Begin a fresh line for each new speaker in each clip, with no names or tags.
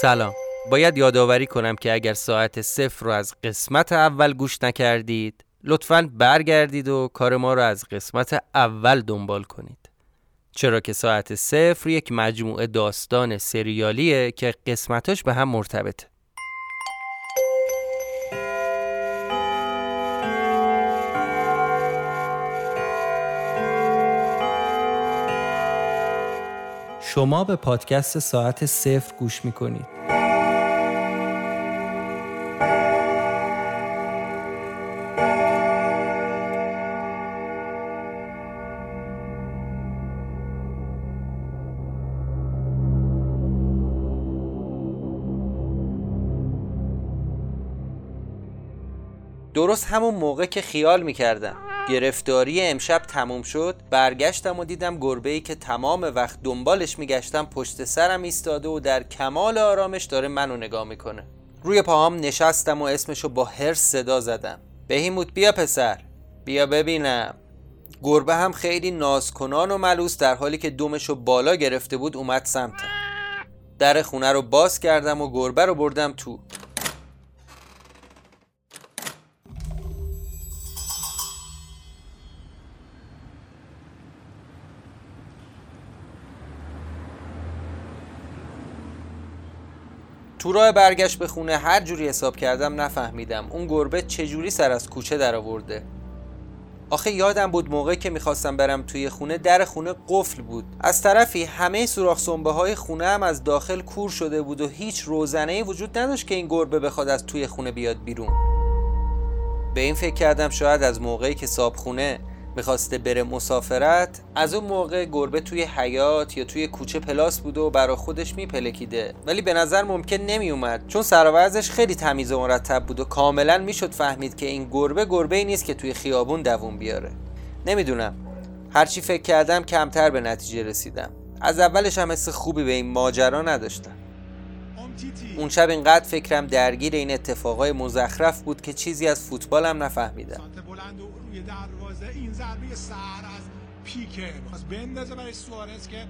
سلام. باید یادآوری کنم که اگر ساعت صفر رو از قسمت اول گوش نکردید لطفا برگردید و کار ما رو از قسمت اول دنبال کنید. چرا که ساعت صفر یک مجموعه داستان سریالیه که قسمتاش به هم مرتبطه. شما به پادکست ساعت صفر گوش می‌کنید. درست همون موقع که خیال می‌کردم. گرفتاری امشب تموم شد. برگشتم و دیدم گربه ای که تمام وقت دنبالش میگشتم پشت سرم ایستاده و در کمال آرامش داره منو نگاه می‌کنه. روی پاهام نشستم و اسمشو با هرس صدا زدم. بهیموت بیا پسر. بیا ببینم. گربه هم خیلی نازکنان و ملوس در حالی که دومشو بالا گرفته بود اومد سمتم. در خونه رو باز کردم و گربه رو بردم تو. تو راه برگشت به خونه هر جوری حساب کردم نفهمیدم اون گربه چجوری سر از کوچه در آورده آخه یادم بود موقعی که می‌خواستم برم توی خونه در خونه قفل بود. از طرفی همه سوراخ سنبه های خونه هم از داخل کور شده بود و هیچ روزنه وجود نداشت که این گربه بخواد از توی خونه بیاد بیرون. به این فکر کردم شاید از موقعی که صاحب خونه می‌خواسته بره مسافرت از اون موقع گربه توی حیات یا توی کوچه پلاس بوده و برا خودش میپلکیده. ولی به نظر ممکن نمیومد چون سراورزش خیلی تمیز و مرتب بود و کاملا می‌شد فهمید که این گربه گربه ای نیست که توی خیابون دووم بیاره. نمی‌دونم. هرچی فکر کردم کمتر به نتیجه رسیدم. از اولش هم حس خوبی به این ماجرا نداشتم. اون شب اینقدر فکرم درگیر این اتفاقای مزخرف بود که چیزی از فوتبالم نفهمیدم. این ضربه سر از پیکه از بندازه برای سوارز که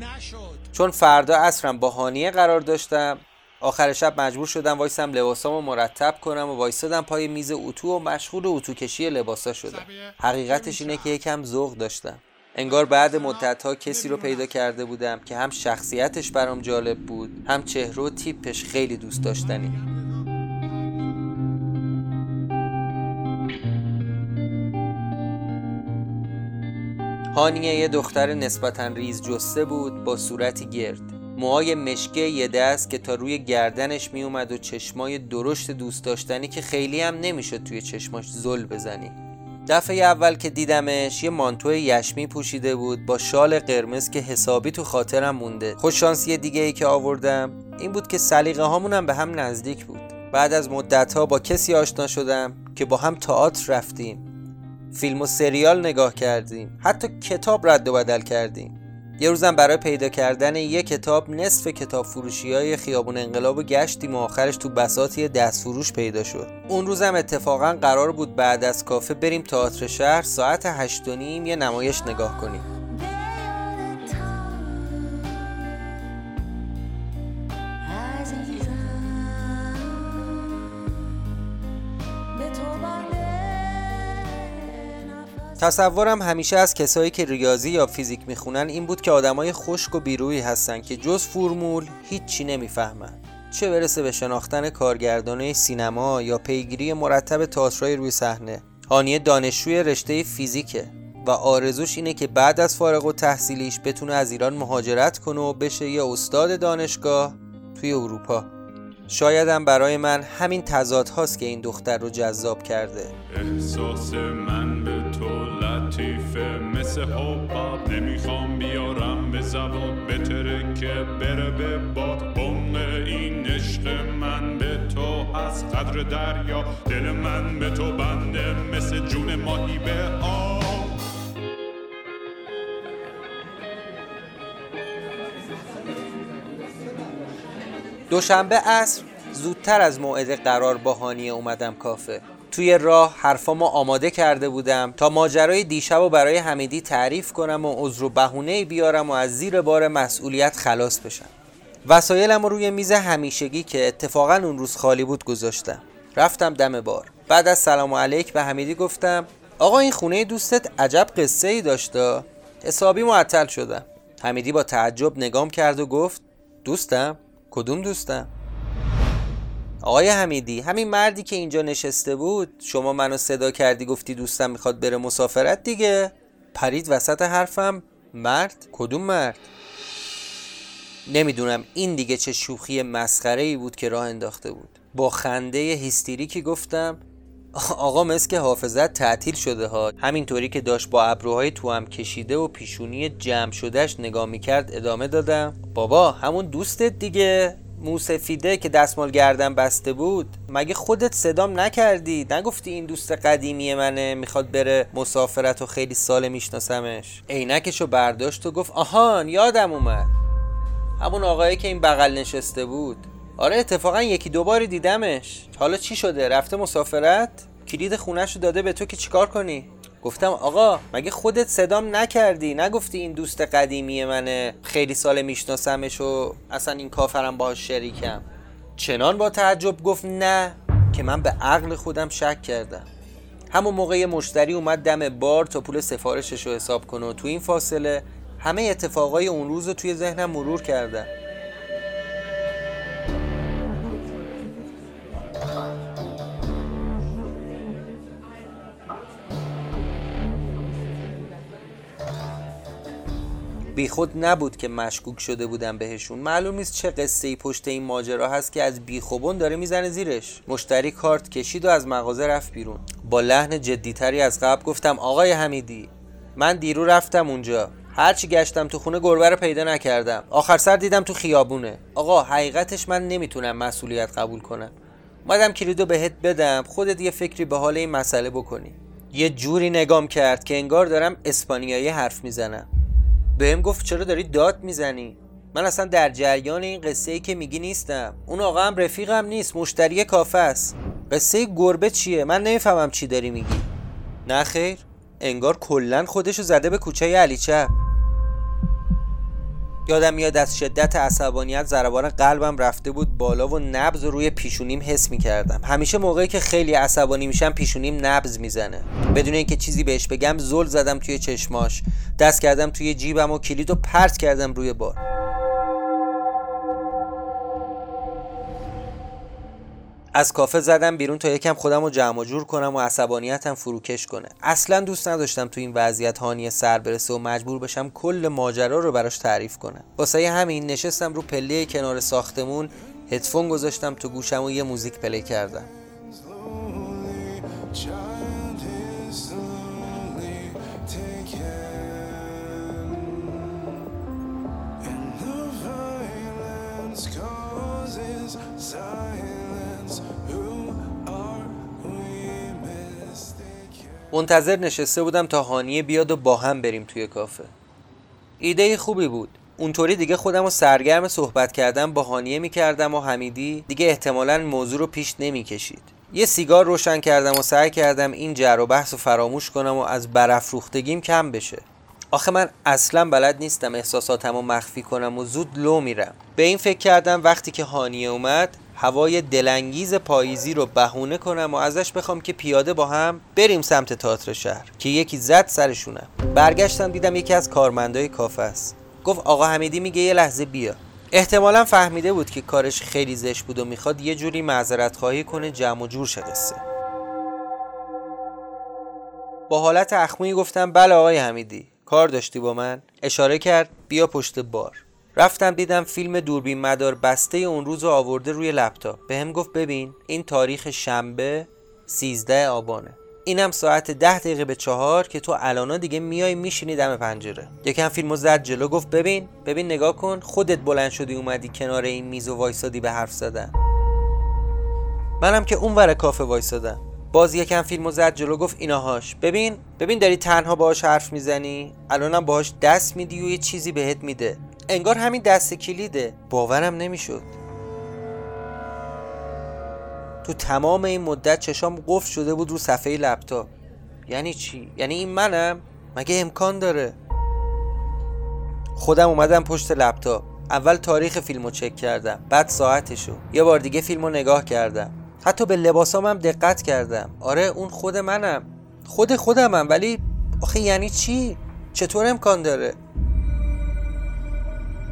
نشد. چون فردا اصرم با هانیه قرار داشتم. آخر شب مجبور شدم وایسم لباسامو مرتب کنم و وایسادم پای میز اتو و مشغول اتو کشی لباسا شدم. حقیقتش اینه که یکم ذوق داشتم. انگار بعد مدت ها کسی رو پیدا کرده بودم که هم شخصیتش برام جالب بود هم چهره و تیپش خیلی دوست داشتنی. هانیه یه دختر نسبتا ریز جسته بود با صورتی گرد. موهای مشکه یه دست که تا روی گردنش میومد و چشمای درشت دوست داشتنی که خیلی هم نمی‌شد توی چشماش زل بزنی. دفعه اول که دیدمش یه مانتو یشمی پوشیده بود با شال قرمز که حسابی تو خاطرم مونده. خوششانسی دیگه ای که آوردم این بود که سلیقه هامونم به هم نزدیک بود. بعد از مدت ها با کسی آشنا شدم که با هم تئاتر رفتیم. فیلم و سریال نگاه کردیم. حتی کتاب رد و بدل کردیم. یه روزم برای پیدا کردن یه کتاب نصف کتاب فروشی های خیابون انقلاب و گشتیم و آخرش تو بساطی دست فروش پیدا شد. اون روزم اتفاقا قرار بود بعد از کافه بریم تئاتر شهر ساعت هشت و نیم یه نمایش نگاه کنیم. تصورم همیشه از کسایی که ریاضی یا فیزیک می‌خونن این بود که آدمای خشک و بیرویی هستن که جز فرمول هیچی نمی‌فهمن. چه برسه به شناختن کارگردانه سینما یا پیگیری مرتب تئاترای روی صحنه. هانیه دانشجوی رشته فیزیکه و آرزوش اینه که بعد از فارغ و تحصیلیش بتونه از ایران مهاجرت کنه و بشه یه استاد دانشگاه توی اروپا. شایدم برای من همین تضاد هاست که این دختر رو جذاب کرده. احساس من مثل حباب نمی‌خوام بیارم به زبان. بتره که بره به باد. عمق این عشق من به تو از قدر دریا. دل من به تو بنده مثل جون ماهی به آب دوشنبه عصر زودتر از موعد قرار با هانیه اومدم کافه. توی راه حرفامو آماده کرده بودم تا ماجرای دیشب و برای حمیدی تعریف کنم و عذر و بهونه بیارم و از زیر بار مسئولیت خلاص بشم. وسایلم رو روی میز همیشگی که اتفاقا اون روز خالی بود گذاشتم. رفتم دم بار. بعد از سلام علیک به حمیدی گفتم آقا این خونه دوستت عجب قصه ای داشته حسابی معطل شدم. حمیدی با تعجب نگام کرد و گفت دوستم؟ کدوم دوستم؟ آقای حمیدی همین مردی که اینجا نشسته بود شما منو صدا کردی گفتی دوستم می‌خواد بره مسافرت دیگه؟ پرید وسط حرفم مرد؟ کدوم مرد؟ نمی‌دونم این دیگه چه شوخی مسخره ای بود که راه انداخته بود. با خنده هیستریکی گفتم آقا مثل که حافظت تعطیل شده ها. همینطوری که داشت با ابروهای تو هم کشیده و پیشونی جمع شدهش نگاه می‌کرد ادامه دادم. بابا همون دوستت دیگه. موسفیده که دستمال گردن بسته بود مگه خودت صدام نکردی؟ نگفتی این دوست قدیمی منه می‌خواد بره مسافرت و خیلی سال میشناسمش. عینکشو برداشت و گفت آهان یادم اومد. همون آقایی که این بغل نشسته بود. آره اتفاقا یکی دوباری دیدمش. حالا چی شده؟ رفته مسافرت؟ کلید خونش رو داده به تو که چیکار کنی؟ گفتم آقا مگه خودت صدام نکردی؟ نگفتی این دوست قدیمی منه. خیلی سال میشناسمش و اصلا این کافرم باهاش شریکم. چنان با تعجب گفت نه که من به عقل خودم شک کردم. همون موقع مشتری اومد دم بار تا پول سفارشش رو حساب کنه و تو این فاصله همه اتفاقای اون روز رو توی ذهنم مرور کردم بیخود نبود که مشکوک شده بودم بهشون. معلوم نیست چه قصه ای پشت این ماجرا هست که از بیخوبون داره می‌زنه زیرش. مشتری کارت کشید و از مغازه رفت بیرون. با لحن جدیتری از قبل گفتم آقای حمیدی من دیرو رفتم اونجا. هرچی گشتم تو خونه گربه رو پیدا نکردم. آخر سر دیدم تو خیابونه. آقا حقیقتش من نمی‌تونم مسئولیت قبول کنم. اومدم کلیدو بهت بدم. خودت یه فکری به حال این مسئله بکنی. یه جوری نگام کرد که انگار دارم اسپانیایی حرف می‌زنم. بهم گفت چرا داری داد می‌زنی؟ من اصلا در جریان این قصه ای که میگی نیستم. اون آقا هم رفیقم نیست مشتری کافه است. قصه گربه چیه؟ من نمی‌فهمم چی داری میگی. نه خیر. انگار کلا خودشو زده به کوچه علی چپ یادم میاد از شدت عصبانیت ضربان قلبم رفته بود بالا و نبز روی پیشونیم حس می‌کردم. همیشه موقعی که خیلی عصبانی میشم پیشونیم نبز می‌زنه. بدون اینکه چیزی بهش بگم زل زدم توی چشماش. دست کردم توی جیبم و کلید و پرت کردم روی بار. از کافه زدم بیرون تا یکم خودم رو جمع جور کنم و عصبانیتم فروکش کنه. اصلا دوست نداشتم تو این وضعیت هانی سر برسه و مجبور بشم کل ماجرا رو براش تعریف کنم. واسه همین نشستم رو پله کنار ساختمون هدفون گذاشتم تو گوشم و یه موزیک پلی کردم. منتظر نشسته بودم تا هانیه بیاد و با هم بریم توی کافه. ایده خوبی بود. اونطوری دیگه خودم رو سرگرم صحبت کردم با هانیه می‌کردم و حمیدی دیگه احتمالا موضوع رو پیش نمی‌کشید. یه سیگار روشن کردم و سعی کردم این جر و بحث رو فراموش کنم و از برافروختگیم کم بشه. آخه من اصلا بلد نیستم احساساتم رو مخفی کنم و زود لو میرم. به این فکر کردم وقتی که هانیه اومد هوای دلانگیز پاییزی رو بهونه کنم و ازش بخوام که پیاده با هم بریم سمت تئاتر شهر که یکی زد سرشونم. برگشتم دیدم یکی از کارمندای کافه است. گفت آقا حمیدی میگه یه لحظه بیا. احتمالا فهمیده بود که کارش خیلی زشت بود و می‌خواد یه جوری معذرت خواهی کنه جمع و جور قصه با حالت اخموی گفتم بله آقای حمیدی. کار داشتی با من؟ اشاره کرد بیا پشت بار. رفتم دیدم فیلم دوربین مدار بسته اون روز رو آورده روی لپتاپ. به هم گفت ببین این تاریخ شنبه 13 آبانه. اینم ساعت ده دقیقه به چهار که تو الانا دیگه میای میشینی دم پنجره. یکم فیلمو زد جلو گفت ببین ببین نگاه کن خودت بلند شدی اومدی کنار این میز و وایسادی به حرف زدن. منم که اون ور کافه وایسادم. باز یکم فیلمو زد جلو گفت ایناهاش. ببین ببین داری تنها باهاش حرف می‌زنی؟ الانم باهاش دست میدی و یه چیزی بهت میده. انگار همین دست کلیده. باورم نمی‌شد. تو تمام این مدت چشام قفل شده بود رو صفحه لپتاپ. یعنی چی؟ یعنی این منم؟ مگه امکان داره؟ خودم اومدم پشت لپتاپ. اول تاریخ فیلمو چک کردم بعد ساعتشو. یه بار دیگه فیلمو نگاه کردم. حتی به لباسام هم دقت کردم. آره اون خود منم. خود خودمم ولی آخه یعنی چی؟ چطور امکان داره؟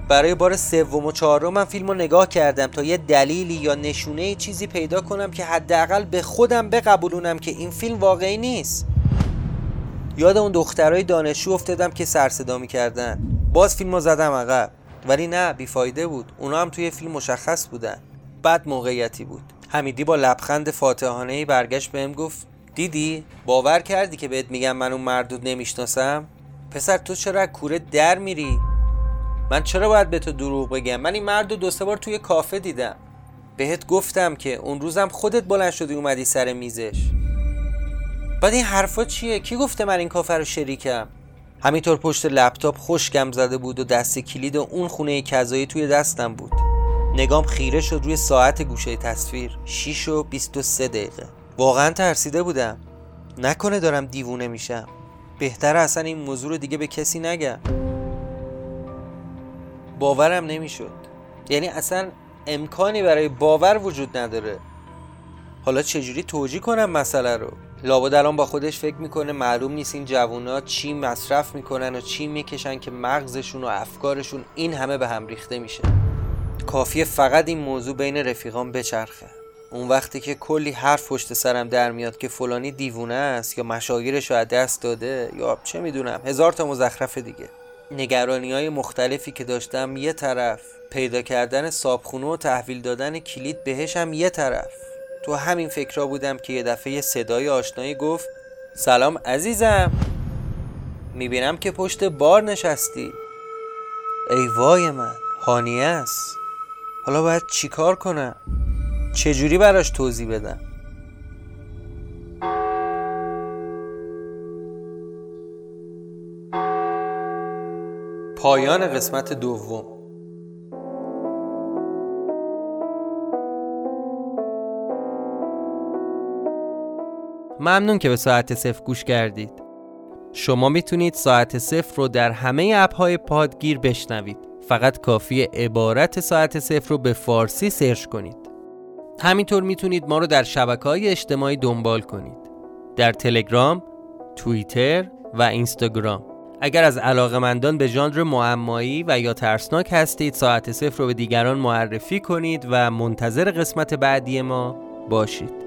برای بار سوم و چهارم من فیلم رو نگاه کردم تا یه دلیلی یا نشونه چیزی پیدا کنم که حداقل به خودم بقبولونم که این فیلم واقعی نیست. یاد اون دخترای دانشجو افتادم که سر صدا می‌کردن. باز فیلم رو زدم عقب. ولی نه بیفایده بود. اونا هم توی فیلم مشخص بودن. بعد موقعیتی بود. حمیدی با لبخند فاتحانه ای برگشت بهم گفت دیدی؟ باور کردی که بهت میگم من اون مردود نمی‌شناسم؟ پسر تو چرا کوره در میری؟ من چرا باید به تو دروغ بگم؟ من این مرد رو دو سه بار توی کافه دیدم. بهت گفتم که اون روزم خودت بلند شدی اومدی سر میزش. بعد این حرفا چیه؟ کی گفته من این کافه رو شریکم؟ همینطور پشت لپتاپ خوشگم زده بود و دست کلید اون خونه کذایی توی دستم بود. نگام خیره شد روی ساعت گوشه تصویر. 6 و 23 دقیقه. واقعا ترسیده بودم. نکنه دارم دیوونه میشم. بهتر اصلا این موضوع رو دیگه به کسی نگم. باورم نمی‌شد. یعنی اصلا امکانی برای باور وجود نداره. حالا چجوری توجیه کنم مسئله رو؟ لابد الان با خودش فکر می‌کنه معلوم نیست این جوونا چی مصرف می‌کنن و چی می‌کشن که مغزشون و افکارشون این همه به هم ریخته میشه. کافیه فقط این موضوع بین رفیقان بچرخه. اون وقتی که کلی حرف پشت سرم در میاد که فلانی دیوونه است یا مشاگیرش رو از دست داده یا چه می‌دونم هزار تا مزخرف دیگه. نگرانی های مختلفی که داشتم یه طرف پیدا کردن صابخونه و تحویل دادن کلید بهش هم یه طرف. تو همین فکرها بودم که یه دفعه صدای آشنایی گفت سلام عزیزم. می‌بینم که پشت بار نشستی. ای وای من هانیه است. حالا باید چیکار کنم چجوری براش توضیح بدم؟ پایان قسمت دوم. ممنون که به ساعت صفر گوش کردید. شما می‌تونید ساعت صفر رو در همه اپ های پادگیر بشنوید. فقط کافی عبارت ساعت صفر رو به فارسی سرچ کنید. همینطور می‌تونید ما رو در شبکه های اجتماعی دنبال کنید. در تلگرام، توییتر و اینستاگرام. اگر از علاقمندان به ژانر معمایی و یا ترسناک هستید ساعت صفر رو به دیگران معرفی کنید و منتظر قسمت بعدی ما باشید.